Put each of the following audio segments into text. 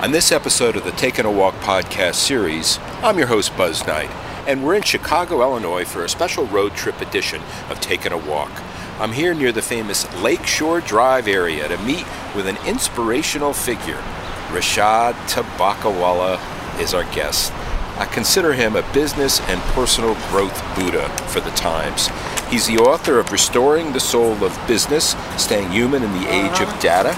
On this episode of the Taking a Walk podcast series, I'm your host, Buzz Knight, and we're in Chicago, Illinois for a special road trip edition of Taking a Walk. I'm here near the famous Lakeshore Drive area to meet with an inspirational figure. Rishad Tobaccowala is our guest. I consider him a business and personal growth Buddha for the times. He's the author of Restoring the Soul of Business, Staying Human in the Age of Data.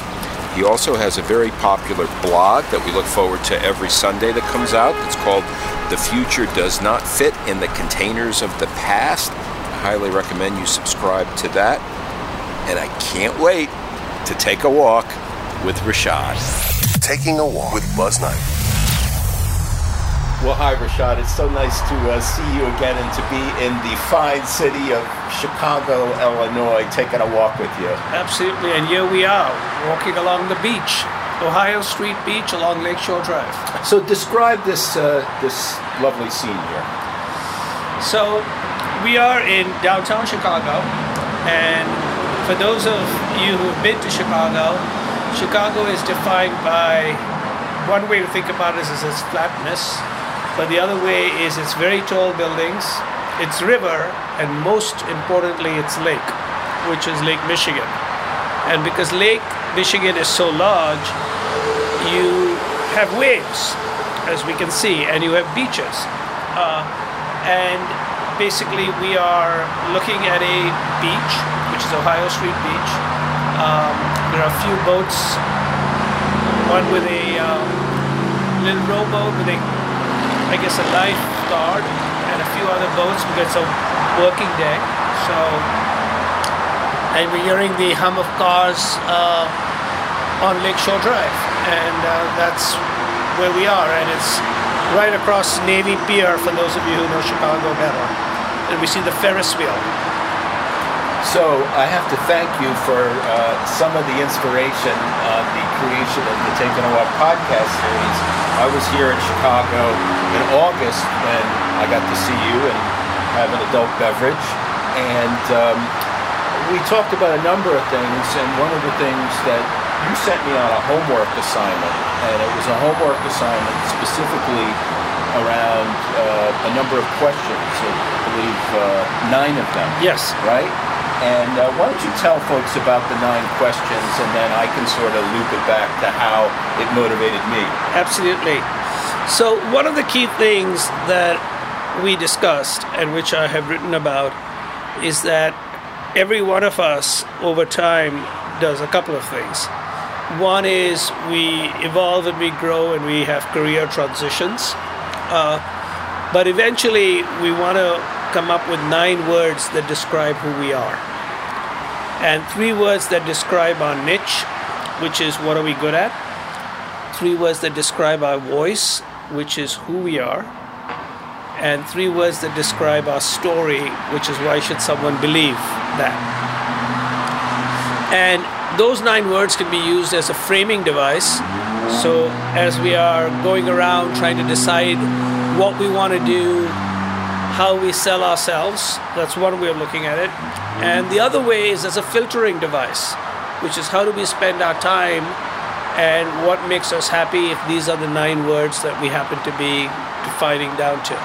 He also has a very popular blog that we look forward to every Sunday that comes out. It's called The Future Does Not Fit in the Containers of the Past. I highly recommend you subscribe to that. And I can't wait to take a walk with Rishad. Taking a walk with Buzz Knight. Well, hi, Rishad. It's so nice to uh, see you again and to be in the fine city of Chicago, Illinois, taking a walk with you. Absolutely, and here we are, walking along the beach, Ohio Street Beach along Lakeshore Drive. So, describe this uh, this lovely scene here. So, we are in downtown Chicago, and for those of you who have been to Chicago, Chicago is defined by one way to think about it is its flatness, but the other way is its very tall buildings, its river, and most importantly, its lake, which is Lake Michigan. And because Lake Michigan is so large, you have waves, as we can see, and you have beaches. Uh, and basically, we are looking at a beach, which is Ohio Street Beach. Um, there are a few boats, one with a um, little rowboat with a, I guess, a lifeguard, and a few other boats because it's a working day. So, and we're hearing the hum of cars uh, on Lakeshore Drive, and uh, that's where we are, and it's right across Navy Pier for those of you who know Chicago better. And we see the Ferris wheel. So, I have to thank you for uh, some of the inspiration on the creation of the Taking a Walk podcast series. I was here in Chicago in August when I got to see you and have an adult beverage, and um, we talked about a number of things. And one of the things that you sent me on a homework assignment, and it was a homework assignment specifically around uh, a number of questions. I believe uh, nine of them. Yes. Right. And uh, why don't you tell folks about the nine questions, and then I can sort of loop it back to how it motivated me. Absolutely. So, one of the key things that we discussed and which I have written about is that every one of us over time does a couple of things. One is we evolve and we grow and we have career transitions. Uh, but eventually, we want to come up with nine words that describe who we are. and three words that describe our niche, which is what are we good at, three words that describe our voice, which is who we are, and three words that describe our story, which is why should someone believe that. And those nine words can be used as a framing device. So as we are going around trying to decide what we want to do, how we sell ourselves, that's one way of looking at it. And the other way is as a filtering device, which is how do we spend our time and what makes us happy if these are the nine words that we happen to be defining down to.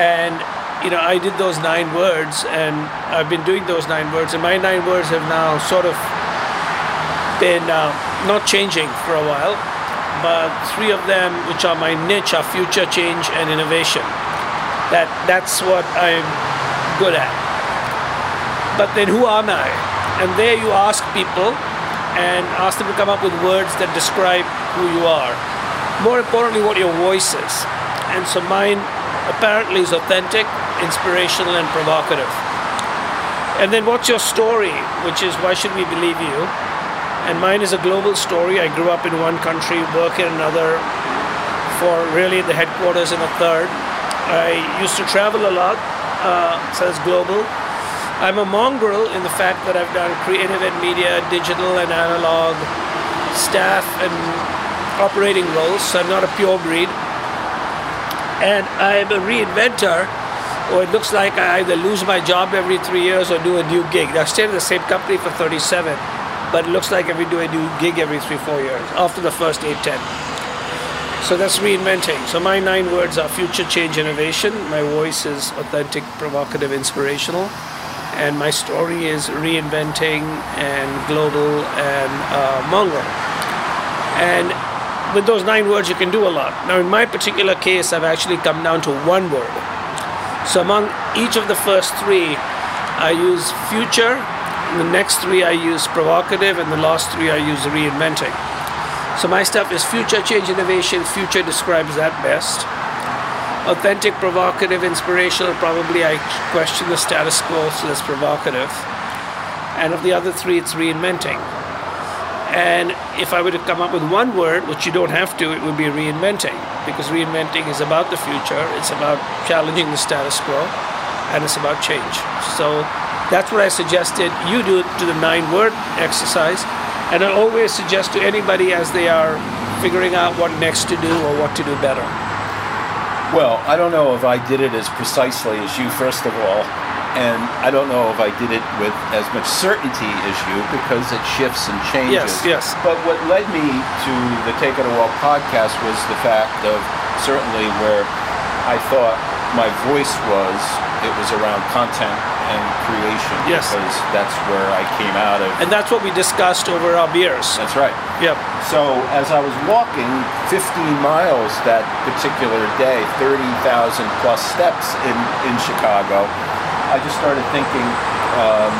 And you know, I did those nine words, and I've been doing those nine words, and my nine words have now sort of been uh, not changing for a while, but three of them, which are my niche, are future change and innovation. That that's what I'm good at. But then, who am I? And there you ask people, and ask them to come up with words that describe who you are. More importantly, what your voice is. And so mine apparently is authentic, inspirational, and provocative. And then what's your story, which is why should we believe you? And mine is a global story. I grew up in one country, work in another, for really the headquarters in a third. I used to travel a lot, uh, so it's global. I'm a mongrel in the fact that I've done creative and media, digital and analog, staff and operating roles, so I'm not a pure breed and I'm a reinventor, or it looks like I either lose my job every three years or do a new gig. I've stayed in the same company for 37, but it looks like I do a new gig every three, four years after the first eight, ten. So that's reinventing. So my nine words are future change innovation. My voice is authentic, provocative, inspirational. And my story is reinventing and global and uh, mongrel. And with those nine words, you can do a lot. Now, in my particular case, I've actually come down to one word. So, among each of the first three, I use future, the next three I use provocative, and the last three I use reinventing. So, my stuff is future change innovation. Future describes that best. Authentic, provocative, inspirational, probably I question the status quo, so that's provocative. And of the other three, it's reinventing. And if I were to come up with one word, which you don't have to, it would be reinventing, because reinventing is about the future, it's about challenging the status quo, and it's about change. So that's what I suggested you do to the nine word exercise. And I always suggest to anybody as they are figuring out what next to do or what to do better. Well, I don't know if I did it as precisely as you, first of all, and I don't know if I did it with as much certainty as you because it shifts and changes. Yes, yes. But what led me to the Take It a Walk podcast was the fact of certainly where I thought my voice was, it was around content and creation. Yes. Because that's where I came out of. And that's what we discussed over our beers. That's right. Yep. So as I was walking 15 miles that particular day, 30,000 plus steps in, in Chicago, I just started thinking um,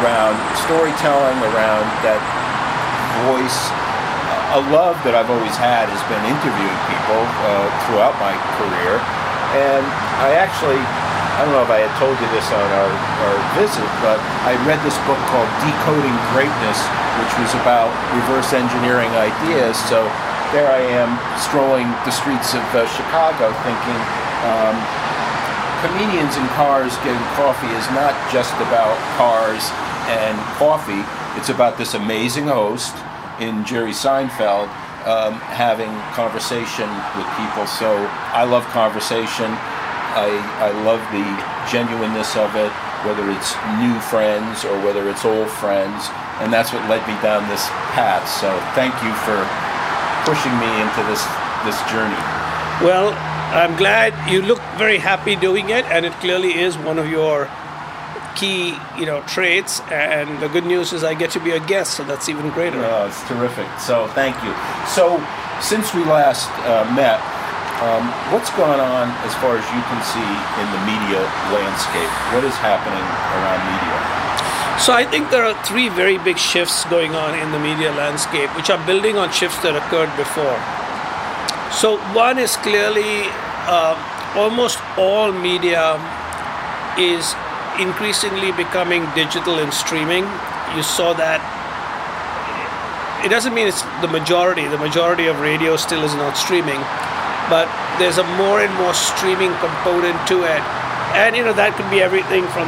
around storytelling, around that voice. A love that I've always had has been interviewing people uh, throughout my career. And I actually, I don't know if I had told you this on our, our visit, but I read this book called Decoding Greatness, which was about reverse engineering ideas. So there I am strolling the streets of uh, Chicago thinking, um, comedians in cars getting coffee is not just about cars and coffee. It's about this amazing host in Jerry Seinfeld um, having conversation with people. So I love conversation. I, I love the genuineness of it, whether it's new friends or whether it's old friends. And that's what led me down this path. So thank you for pushing me into this, this journey. Well, I'm glad you look very happy doing it, and it clearly is one of your key, you know, traits. And the good news is I get to be a guest, so that's even greater. Oh, it's terrific. So thank you. So since we last uh, met, um, what's going on as far as you can see in the media landscape? What is happening around media? So I think there are three very big shifts going on in the media landscape, which are building on shifts that occurred before. So one is clearly uh, almost all media is increasingly becoming digital and streaming. You saw that. It doesn't mean it's the majority. The majority of radio still is not streaming, but there's a more and more streaming component to it. And you know that could be everything from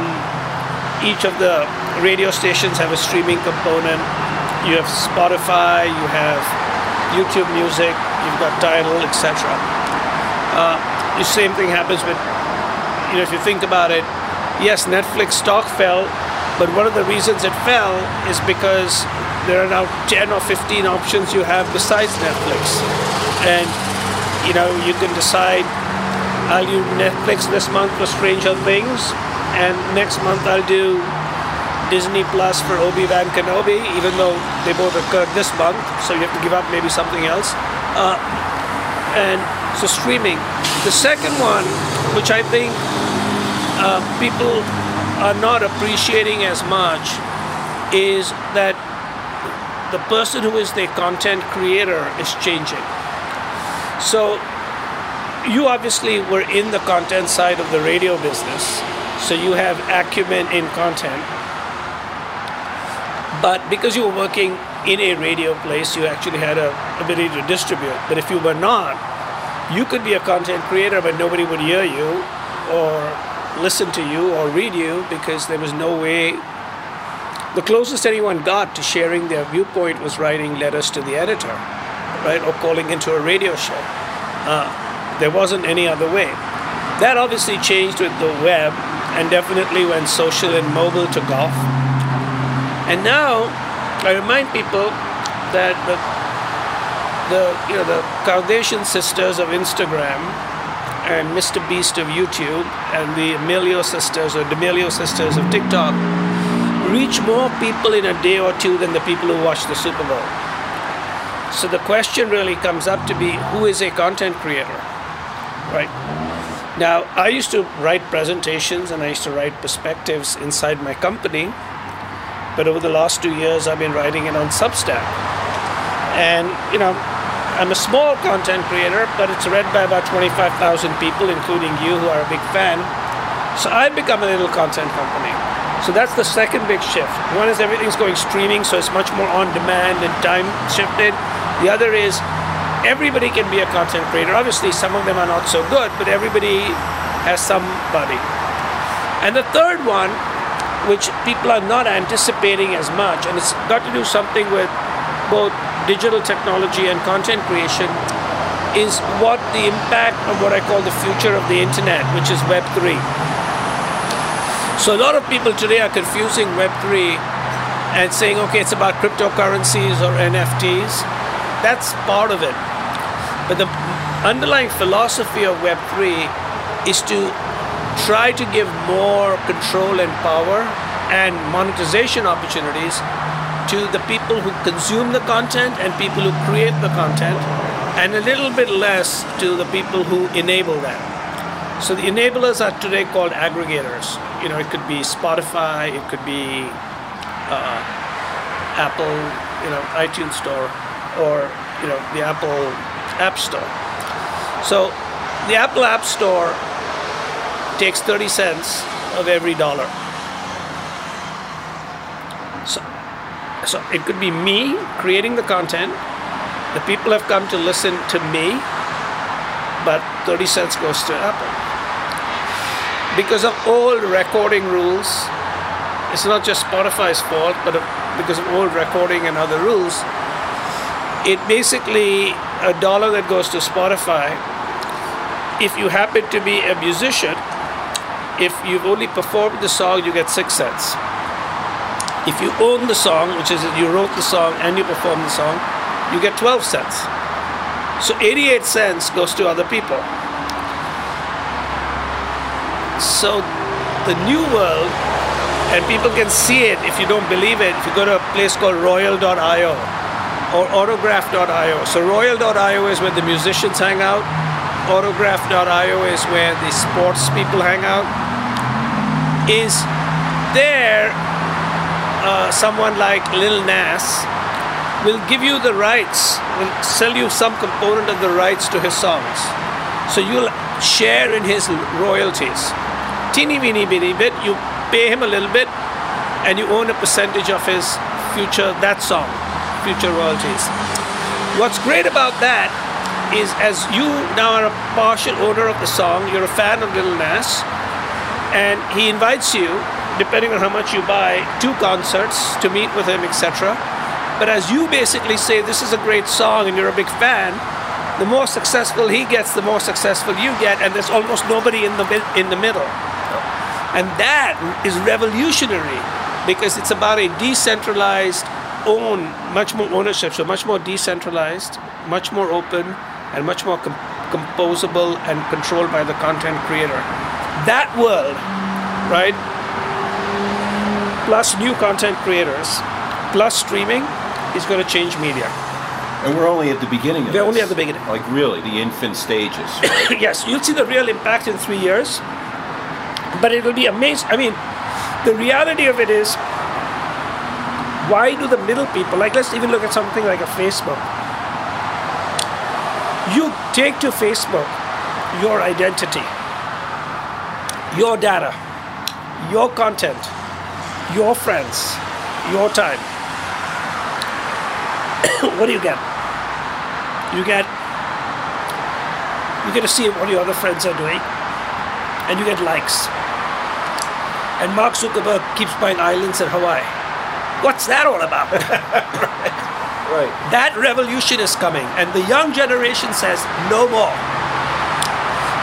each of the radio stations have a streaming component. You have Spotify, you have YouTube Music, you've got Tidal, etc. Uh, the same thing happens with, you know, if you think about it, yes, Netflix stock fell, but one of the reasons it fell is because there are now 10 or 15 options you have besides Netflix. And, you know, you can decide I'll do Netflix this month for Stranger Things, and next month I'll do Disney Plus for Obi Wan Kenobi, even though they both occurred this month, so you have to give up maybe something else. Uh, and so streaming. The second one, which I think uh, people are not appreciating as much, is that the person who is the content creator is changing. So you obviously were in the content side of the radio business, so you have acumen in content. But because you were working in a radio place, you actually had a ability to distribute. But if you were not, you could be a content creator, but nobody would hear you or listen to you or read you because there was no way. The closest anyone got to sharing their viewpoint was writing letters to the editor, right, or calling into a radio show. Uh, there wasn't any other way. That obviously changed with the web and definitely when social and mobile took off. And now I remind people that the the you know the Kardashian sisters of Instagram and Mr. Beast of YouTube and the Amelio sisters or D'Amelio sisters of TikTok reach more people in a day or two than the people who watch the Super Bowl. So the question really comes up to be who is a content creator? Right? Now, I used to write presentations and I used to write perspectives inside my company, but over the last two years I've been writing it on Substack. And, you know, I'm a small content creator, but it's read by about 25,000 people, including you who are a big fan. So I've become a little content company. So that's the second big shift. One is everything's going streaming, so it's much more on demand and time shifted. The other is everybody can be a content creator. Obviously, some of them are not so good, but everybody has somebody. And the third one, which people are not anticipating as much, and it's got to do something with both digital technology and content creation, is what the impact of what I call the future of the internet, which is Web3. So a lot of people today are confusing Web3 and saying, okay, it's about cryptocurrencies or NFTs. That's part of it. But the underlying philosophy of Web3 is to try to give more control and power and monetization opportunities to the people who consume the content and people who create the content, and a little bit less to the people who enable that. So the enablers are today called aggregators. You know, it could be Spotify, it could be uh, Apple, you know, iTunes Store, or you know, the Apple App Store. So the Apple App Store takes 30 cents of every dollar. So, so it could be me creating the content. The people have come to listen to me, but 30 cents goes to Apple. Because of old recording rules, it's not just Spotify's fault, but because of old recording and other rules, it basically a dollar that goes to Spotify. If you happen to be a musician, if you've only performed the song, you get six cents. If you own the song, which is you wrote the song and you perform the song, you get 12 cents. So 88 cents goes to other people. So the new world, and people can see it if you don't believe it, if you go to a place called royal.io or autograph.io. So royal.io is where the musicians hang out. Autograph.io is where the sports people hang out. Is there uh, someone like Lil Nas will give you the rights, will sell you some component of the rights to his songs. So you'll share in his royalties. Teeny weeny bitty bit, you pay him a little bit, and you own a percentage of his future that song, future royalties. What's great about that is as you now are a partial owner of the song, you're a fan of Lil Nas, and he invites you, depending on how much you buy, to concerts to meet with him, etc. But as you basically say, this is a great song, and you're a big fan, the more successful he gets, the more successful you get, and there's almost nobody in the in the middle. And that is revolutionary because it's about a decentralized own, much more ownership, so much more decentralized, much more open, and much more com- composable and controlled by the content creator. That world, right? Plus new content creators, plus streaming, is going to change media. And we're only at the beginning of We're this. only at the beginning. Like really, the infant stages. right? yes, you'll see the real impact in three years. But it'll be amazing. I mean, the reality of it is, why do the middle people, like let's even look at something like a Facebook. You take to Facebook your identity, your data, your content, your friends, your time. what do you get? You get you get to see what your other friends are doing, and you get likes. And Mark Zuckerberg keeps buying islands in Hawaii. What's that all about? right. that revolution is coming, and the young generation says no more.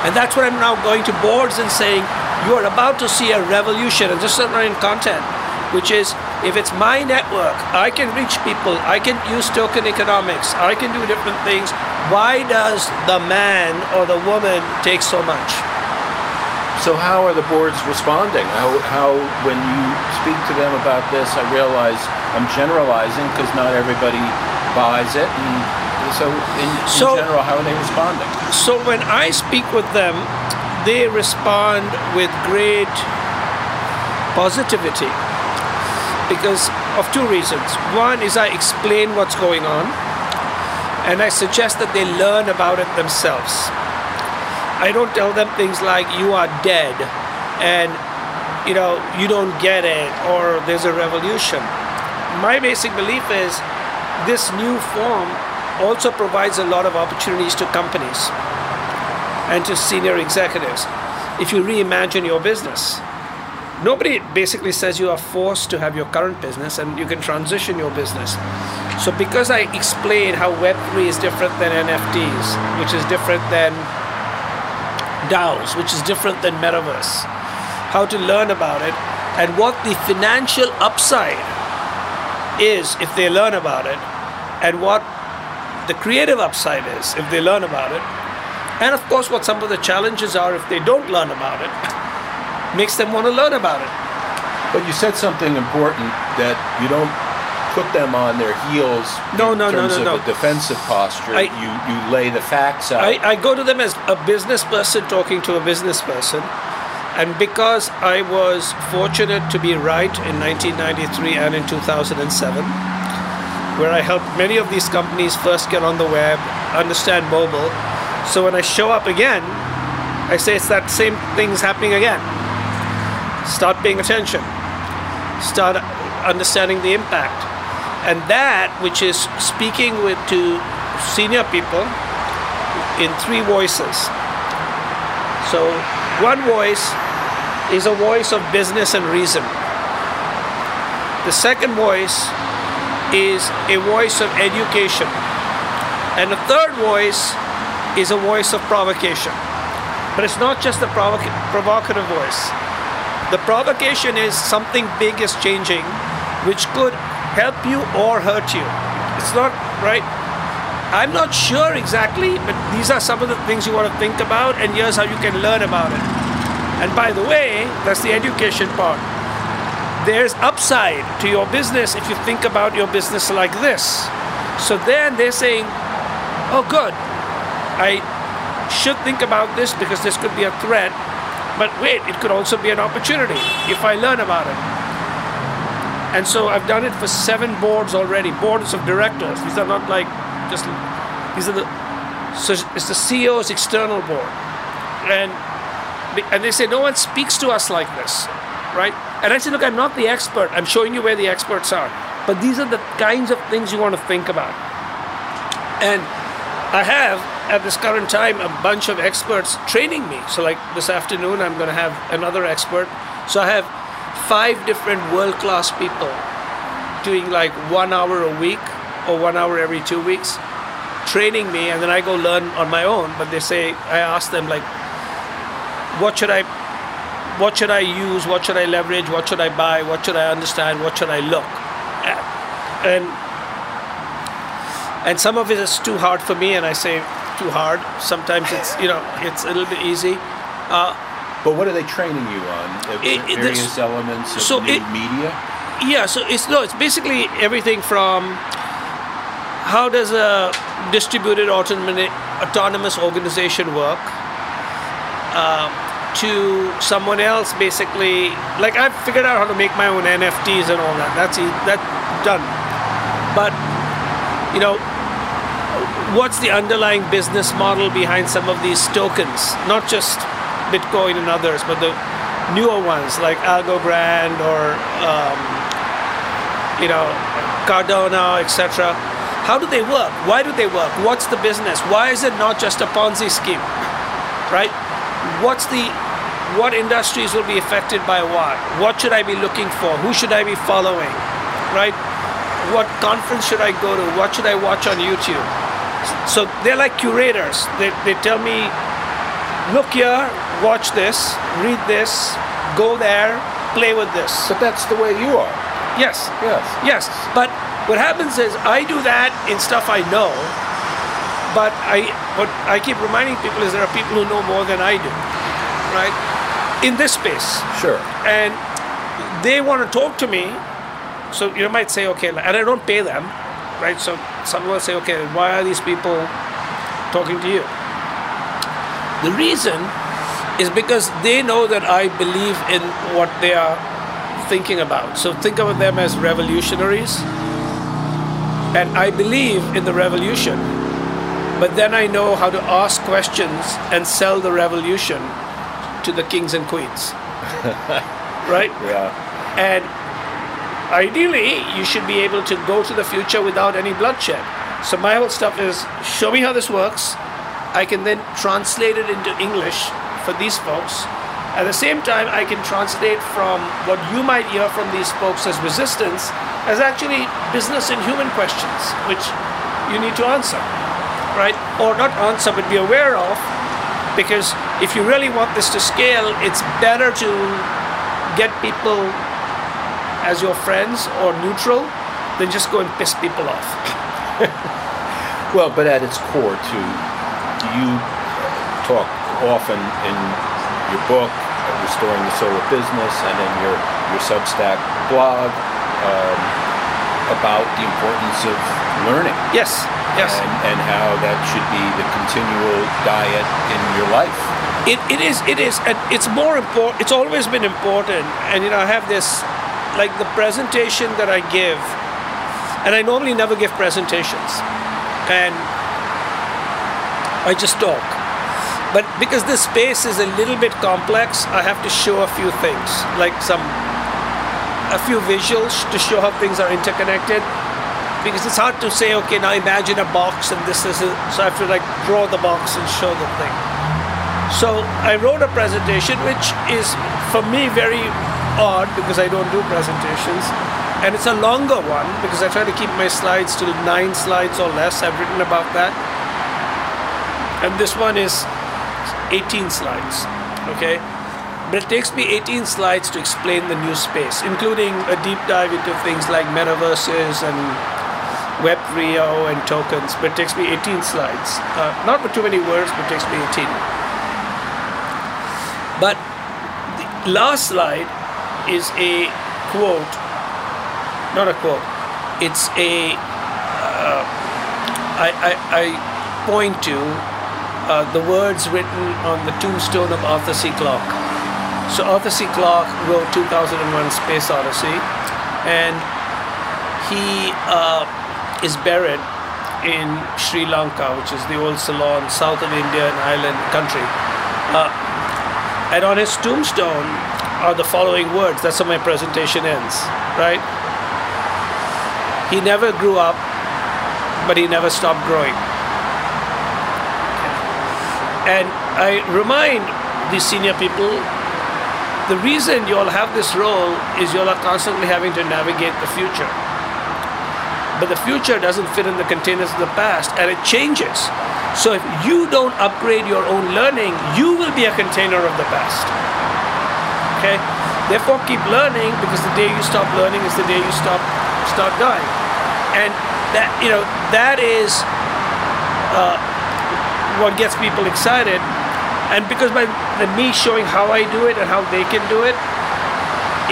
And that's what I'm now going to boards and saying, you are about to see a revolution, and this is not in content, which is if it's my network, I can reach people, I can use token economics, I can do different things. Why does the man or the woman take so much? So how are the boards responding? How, how when you speak to them about this, I realize I'm generalizing because not everybody buys it. And so in, in So- general, how are they responding? So when I speak with them, they respond with great positivity because of two reasons. One is I explain what's going on, and I suggest that they learn about it themselves. I don't tell them things like you are dead and you know you don't get it or there's a revolution. My basic belief is this new form also provides a lot of opportunities to companies and to senior executives if you reimagine your business. Nobody basically says you are forced to have your current business and you can transition your business. So, because I explain how Web3 is different than NFTs, which is different than DAOs, which is different than Metaverse, how to learn about it, and what the financial upside is if they learn about it, and what the creative upside is if they learn about it, and of course, what some of the challenges are if they don't learn about it, makes them want to learn about it. But you said something important that you don't put them on their heels No, in no, no, terms no, of no. a defensive posture. I- you, you lay the facts out. I, I go to them as a business person talking to a business person. And because I was fortunate to be right in 1993 and in 2007, where I helped many of these companies first get on the web, understand mobile. So when I show up again, I say it's that same thing's happening again. Start paying attention. Start understanding the impact. And that, which is speaking with to senior people in three voices. So one voice is a voice of business and reason. The second voice is a voice of education. And the third voice is a voice of provocation. But it's not just the provoc- provocative voice. The provocation is something big is changing, which could help you or hurt you. It's not right. I'm not sure exactly, but these are some of the things you want to think about, and here's how you can learn about it. And by the way, that's the education part. There's upside to your business if you think about your business like this. So then they're saying, oh, good, I should think about this because this could be a threat, but wait, it could also be an opportunity if I learn about it. And so I've done it for seven boards already, boards of directors. These are not like just, these are the, so it's the CEO's external board. And, and they say, no one speaks to us like this, right? And I say, look, I'm not the expert. I'm showing you where the experts are. But these are the kinds of things you want to think about. And I have, at this current time, a bunch of experts training me. So, like this afternoon, I'm going to have another expert. So, I have five different world class people doing like one hour a week or one hour every two weeks training me and then I go learn on my own. But they say I ask them like what should I what should I use? What should I leverage? What should I buy? What should I understand? What should I look at? And and some of it is too hard for me and I say too hard. Sometimes it's you know it's a little bit easy. Uh, But what are they training you on? Uh, It- it- various elements of so new it- media? Yeah, so it's no, it's basically everything from how does a distributed autonomous organization work um, to someone else basically like I've figured out how to make my own NFTs and all that. That's e- that done. But you know, what's the underlying business model behind some of these tokens? Not just Bitcoin and others, but the newer ones like Algorand or um, you know, Cardano, etc. How do they work? Why do they work? What's the business? Why is it not just a Ponzi scheme? Right? What's the what industries will be affected by what? What should I be looking for? Who should I be following? Right? What conference should I go to? What should I watch on YouTube? So they're like curators. They, they tell me, look here, watch this, read this, go there, play with this. But that's the way you are. Yes. Yes. Yes. But what happens is I do that in stuff I know, but I what I keep reminding people is there are people who know more than I do, right? In this space. Sure. And they want to talk to me. So you might say, okay, and I don't pay them, right? So some will say, okay, why are these people talking to you? The reason is because they know that I believe in what they are thinking about. So think of them as revolutionaries. And I believe in the revolution. But then I know how to ask questions and sell the revolution to the kings and queens. right? Yeah. And ideally, you should be able to go to the future without any bloodshed. So my whole stuff is show me how this works. I can then translate it into English for these folks. At the same time, I can translate from what you might hear from these folks as resistance as actually business and human questions, which you need to answer, right? Or not answer, but be aware of, because if you really want this to scale, it's better to get people as your friends or neutral than just go and piss people off. Well, but at its core, too, you talk often in your book, Restoring the Soul of Business, and in your, your Substack blog um, about the importance of learning Yes, yes. and, and how that should be the continual diet in your life. It, it is it is and it's more important it's always been important and you know I have this like the presentation that I give and I normally never give presentations and I just talk. But because this space is a little bit complex I have to show a few things like some a few visuals to show how things are interconnected. Because it's hard to say okay now imagine a box and this is a, so I have to like draw the box and show the thing. So I wrote a presentation, which is for me very odd because I don't do presentations, and it's a longer one because I try to keep my slides to nine slides or less. I've written about that, and this one is 18 slides. Okay, but it takes me 18 slides to explain the new space, including a deep dive into things like metaverses and Web3 and tokens. But it takes me 18 slides, uh, not with too many words, but it takes me 18. But the last slide is a quote, not a quote. It's a uh, I, I, I point to uh, the words written on the tombstone of Arthur C. Clarke. So Arthur C. Clarke wrote 2001: Space Odyssey, and he uh, is buried in Sri Lanka, which is the old Ceylon, south of India, an island country. Uh, and on his tombstone, are the following words. That's how my presentation ends, right? He never grew up, but he never stopped growing. And I remind these senior people the reason you all have this role is you all are constantly having to navigate the future. But the future doesn't fit in the containers of the past and it changes. So if you don't upgrade your own learning, you will be a container of the past. Okay? Therefore keep learning because the day you stop learning is the day you stop start dying. And that you know that is uh, what gets people excited. And because by the me showing how I do it and how they can do it,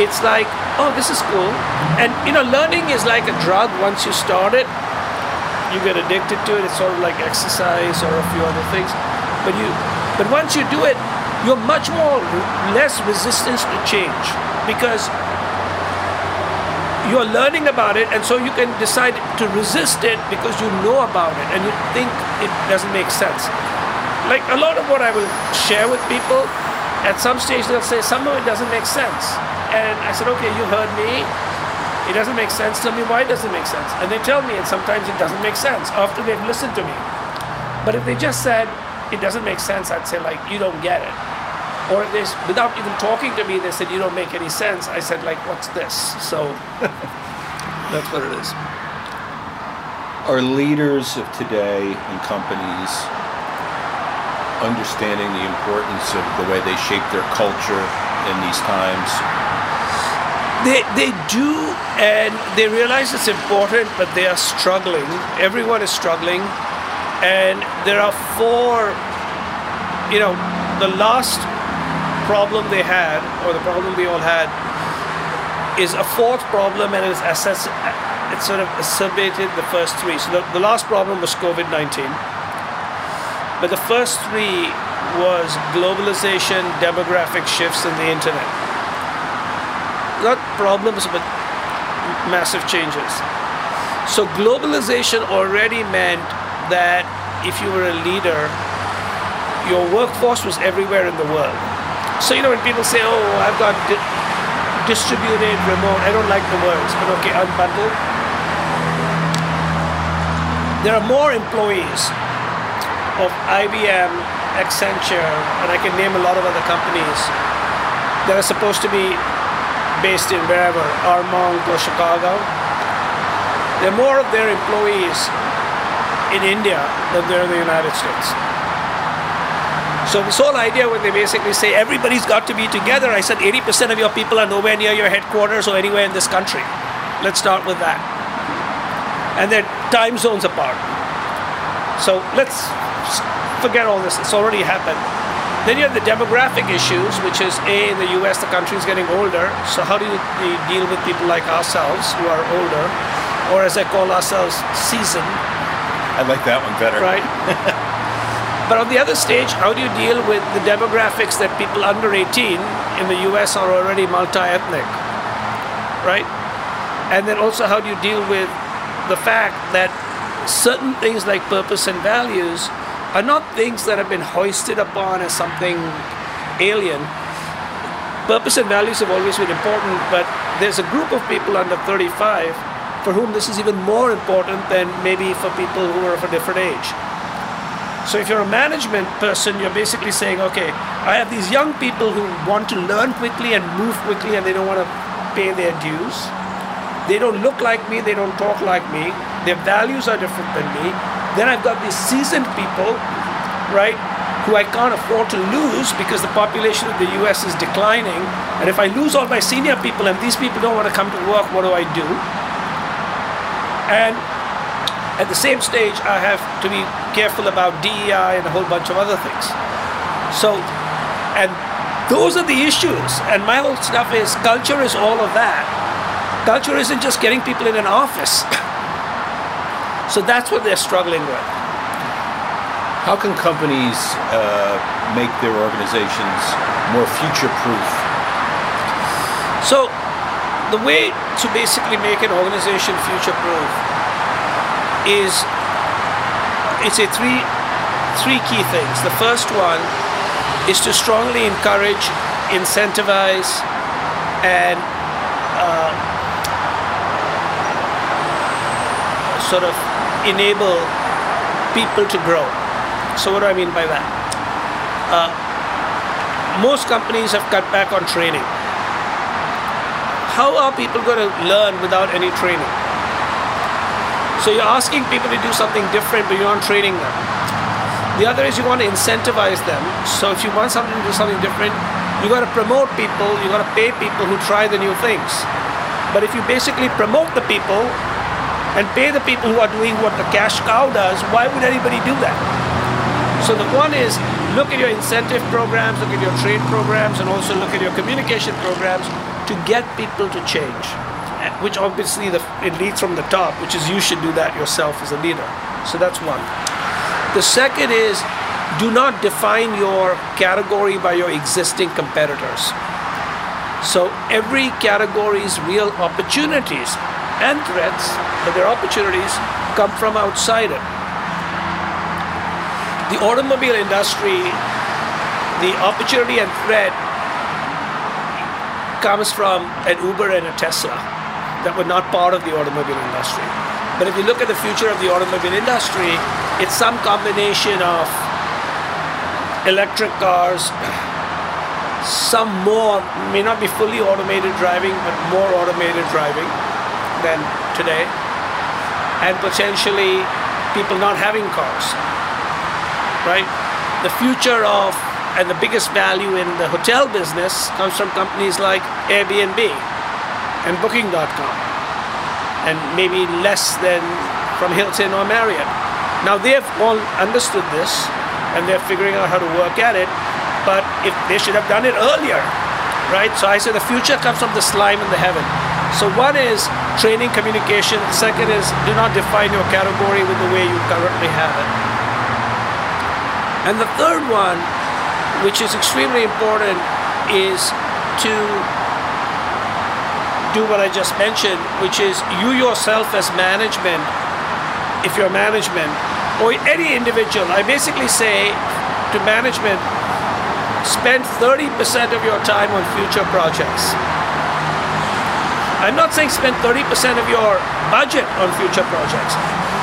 it's like, oh, this is cool. And you know, learning is like a drug. Once you start it, you get addicted to it. It's sort of like exercise or a few other things. But you, but once you do it, you're much more less resistance to change because you're learning about it, and so you can decide to resist it because you know about it and you think it doesn't make sense. Like a lot of what I will share with people, at some stage they'll say, some of it doesn't make sense. And I said, okay, you heard me. It doesn't make sense. Tell me why it doesn't make sense. And they tell me, and sometimes it doesn't make sense after they've listened to me. But if they just said, it doesn't make sense, I'd say, like, you don't get it. Or they, without even talking to me, they said, you don't make any sense. I said, like, what's this? So that's what it is. Are leaders of today in companies understanding the importance of the way they shape their culture in these times? They, they do, and they realize it's important, but they are struggling. Everyone is struggling. And there are four, you know, the last problem they had, or the problem we all had, is a fourth problem, and it's, assess- it's sort of exacerbated the first three. So the, the last problem was COVID 19. But the first three was globalization, demographic shifts, and the internet. Not problems, but massive changes. So globalization already meant that if you were a leader, your workforce was everywhere in the world. So you know when people say, "Oh, I've got di- distributed remote," I don't like the words, but okay, unbundled. There are more employees of IBM, Accenture, and I can name a lot of other companies that are supposed to be based in wherever, Armonk or Chicago. There are more of their employees in India than there are in the United States. So this whole idea when they basically say everybody's got to be together, I said 80% of your people are nowhere near your headquarters or anywhere in this country. Let's start with that. And then time zones apart. So let's forget all this. It's already happened. Then you have the demographic issues, which is A, in the US, the country is getting older. So how do you deal with people like ourselves who are older, or as I call ourselves, seasoned? I like that one better. right? but on the other stage, how do you deal with the demographics that people under 18 in the US are already multi ethnic, right? And then also, how do you deal with the fact that certain things like purpose and values are not things that have been hoisted upon as something alien? Purpose and values have always been important, but there's a group of people under 35 for whom this is even more important than maybe for people who are of a different age. So if you're a management person, you're basically saying, okay, I have these young people who want to learn quickly and move quickly and they don't want to pay their dues. They don't look like me, they don't talk like me, their values are different than me. Then I've got these seasoned people, right, who I can't afford to lose because the population of the US is declining. And if I lose all my senior people and these people don't want to come to work, what do I do? And at the same stage, I have to be careful about DEI and a whole bunch of other things. So, and those are the issues. And my whole stuff is culture is all of that. Culture isn't just getting people in an office. so that's what they're struggling with. How can companies uh, make their organizations more future proof? So, the way to basically make an organization future proof is it's a three three key things. The first one is to strongly encourage, incentivize, and uh, sort of enable people to grow. So, what do I mean by that? Uh, most companies have cut back on training. How are people going to learn without any training? So, you're asking people to do something different, but you're not training them. The other is you want to incentivize them. So, if you want something to do something different, you got to promote people, you got to pay people who try the new things. But if you basically promote the people and pay the people who are doing what the cash cow does, why would anybody do that? So the one is look at your incentive programs, look at your trade programs, and also look at your communication programs to get people to change. Which obviously the, it leads from the top, which is you should do that yourself as a leader. So that's one. The second is do not define your category by your existing competitors. So every category's real opportunities and threats, but their opportunities come from outside it. The automobile industry, the opportunity and threat comes from an Uber and a Tesla that were not part of the automobile industry. But if you look at the future of the automobile industry, it's some combination of electric cars, some more, may not be fully automated driving, but more automated driving than today, and potentially people not having cars. Right? The future of and the biggest value in the hotel business comes from companies like Airbnb and Booking.com, and maybe less than from Hilton or Marriott. Now they've all understood this and they're figuring out how to work at it, but if they should have done it earlier, right? So I say the future comes from the slime in the heaven. So one is training communication. Second is do not define your category with the way you currently have it. And the third one, which is extremely important, is to do what I just mentioned, which is you yourself as management, if you're management, or any individual, I basically say to management, spend 30% of your time on future projects. I'm not saying spend 30% of your budget on future projects.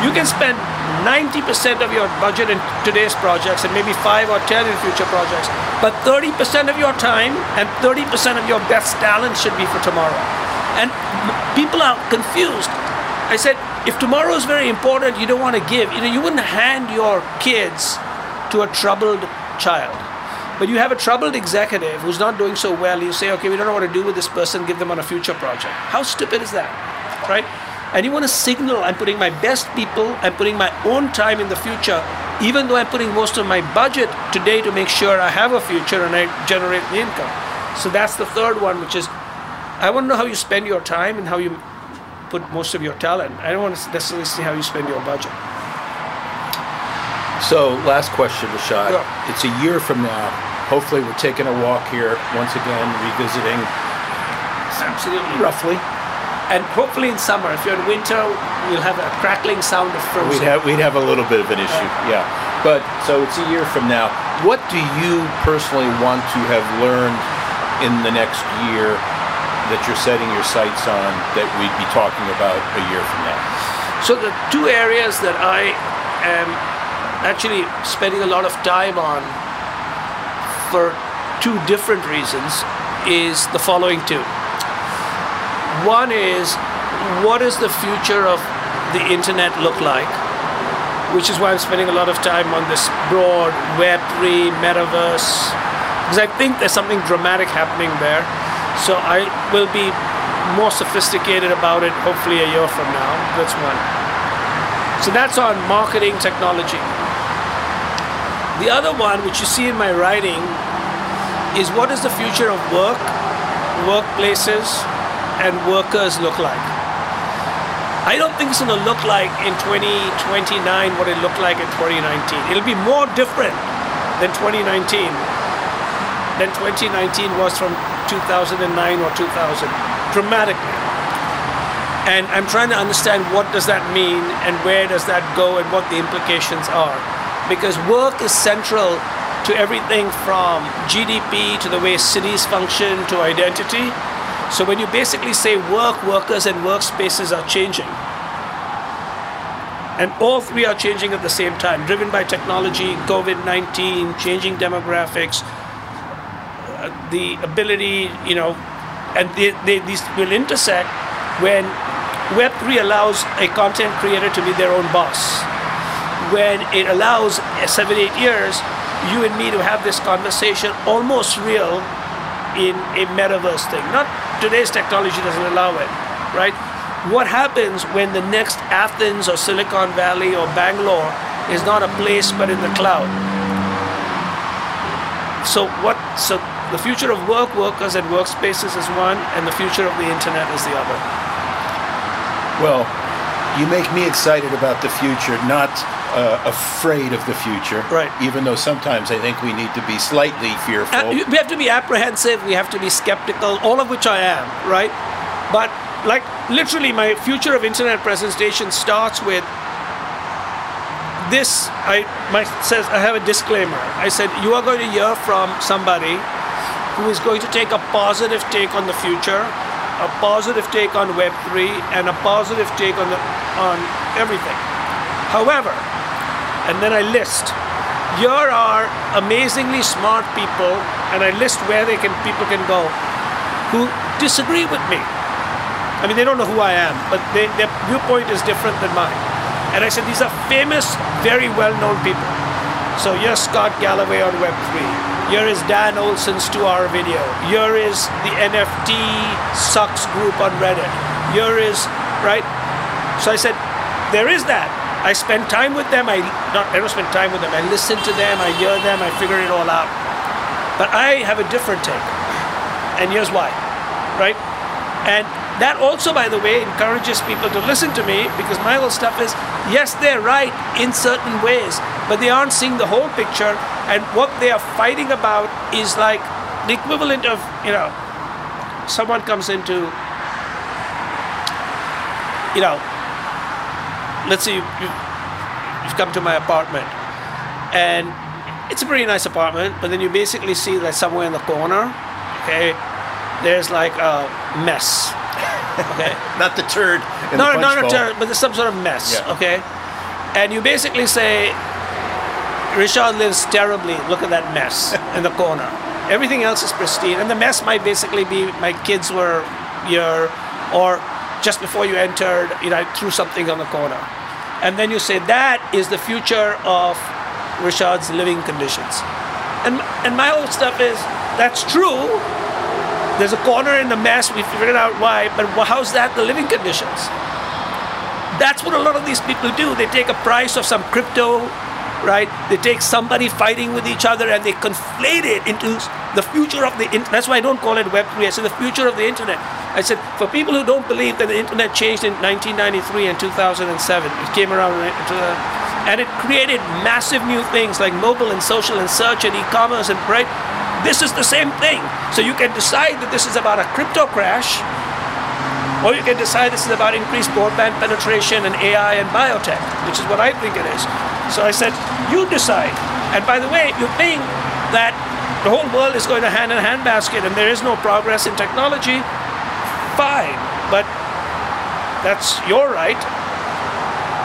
You can spend 90% of your budget in today's projects and maybe 5 or 10 in future projects. But 30% of your time and 30% of your best talent should be for tomorrow. And people are confused. I said, if tomorrow is very important, you don't want to give. You know, you wouldn't hand your kids to a troubled child. But you have a troubled executive who's not doing so well. You say, okay, we don't know what to do with this person, give them on a future project. How stupid is that? Right? And you want to signal I'm putting my best people, I'm putting my own time in the future, even though I'm putting most of my budget today to make sure I have a future and I generate the income. So that's the third one, which is I want to know how you spend your time and how you put most of your talent. I don't want to necessarily see how you spend your budget. So, last question, Rishad. Yeah. It's a year from now. Hopefully, we're taking a walk here once again, revisiting Absolutely. roughly. And hopefully in summer. If you're in winter, we'll have a crackling sound of frozen. We'd have we'd have a little bit of an issue, yeah. But so it's a year from now. What do you personally want to have learned in the next year that you're setting your sights on that we'd be talking about a year from now? So the two areas that I am actually spending a lot of time on for two different reasons is the following two. One is what does the future of the internet look like? Which is why I'm spending a lot of time on this broad Web3 metaverse because I think there's something dramatic happening there. So I will be more sophisticated about it hopefully a year from now. That's one. So that's on marketing technology. The other one, which you see in my writing, is what does the future of work, workplaces, and workers look like? I don't think it's going to look like in 2029 what it looked like in 2019. It'll be more different than 2019 than 2019 was from 2009 or 2000, dramatically. And I'm trying to understand what does that mean and where does that go and what the implications are. Because work is central to everything from GDP to the way cities function to identity. So when you basically say work, workers, and workspaces are changing, and all three are changing at the same time, driven by technology, COVID 19, changing demographics, the ability, you know, and they, they, these will intersect when Web3 allows a content creator to be their own boss. When it allows seven, eight years, you and me to have this conversation almost real in a metaverse thing. Not today's technology doesn't allow it, right? What happens when the next Athens or Silicon Valley or Bangalore is not a place but in the cloud? So what so the future of work, workers and workspaces is one and the future of the internet is the other. Well, you make me excited about the future, not uh, afraid of the future. Right. Even though sometimes I think we need to be slightly fearful. Uh, we have to be apprehensive, we have to be skeptical, all of which I am, right? But like literally my future of internet presentation starts with this I my says I have a disclaimer. I said you are going to hear from somebody who is going to take a positive take on the future, a positive take on Web3, and a positive take on the, on everything. However, and then I list here are amazingly smart people, and I list where they can people can go who disagree with me. I mean, they don't know who I am, but they, their viewpoint is different than mine. And I said, these are famous, very well known people. So here's Scott Galloway on Web3. Here is Dan Olson's two hour video. Here is the NFT sucks group on Reddit. Here is, right? So I said, there is that. I spend time with them. I not I don't spend time with them. I listen to them. I hear them. I figure it all out. But I have a different take, and here's why, right? And that also, by the way, encourages people to listen to me because my whole stuff is yes, they're right in certain ways, but they aren't seeing the whole picture. And what they are fighting about is like the equivalent of you know, someone comes into you know let's say you, you've come to my apartment and it's a pretty nice apartment but then you basically see like somewhere in the corner okay there's like a mess okay not the turd. In no the no punch no turd, but there's some sort of mess Yeah. okay and you basically say Rishad lives terribly. Look at that mess in the corner. Everything else is pristine. And the mess might basically be my kids were here or just before you entered you know i threw something on the corner. And then you say that is the future of Rishad's living conditions. And and my whole stuff is that's true. There's a corner in the mess. We figured out why but how's that the living conditions? That's what a lot of these people do. They take a price of some crypto, right? They take somebody fighting with each other and they conflate it into the future of the internet. That's why I don't call it Web3. I said the future of the internet. I said for people who don't believe that the internet changed in 1993 and 2007, it came around and it created massive new things like mobile and social and search and e-commerce and right. This is the same thing. So you can decide that this is about a crypto crash or you can decide this is about increased broadband penetration and AI and biotech, which is what I think it is. So I said, you decide. And by the way, you think that the whole world is going to hand in hand basket and there is no progress in technology, fine. But that's your right.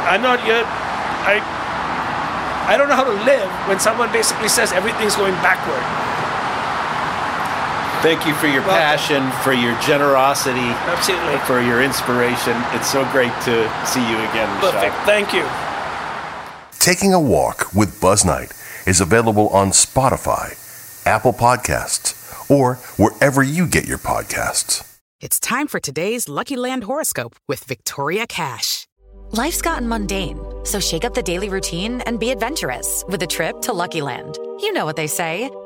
I'm not your I I don't know how to live when someone basically says everything's going backward. Thank you for your Welcome. passion, for your generosity, Absolutely. for your inspiration. It's so great to see you again. Perfect. Thank you. Taking a Walk with Buzz Knight is available on Spotify, Apple Podcasts, or wherever you get your podcasts. It's time for today's Lucky Land horoscope with Victoria Cash. Life's gotten mundane, so shake up the daily routine and be adventurous with a trip to Lucky Land. You know what they say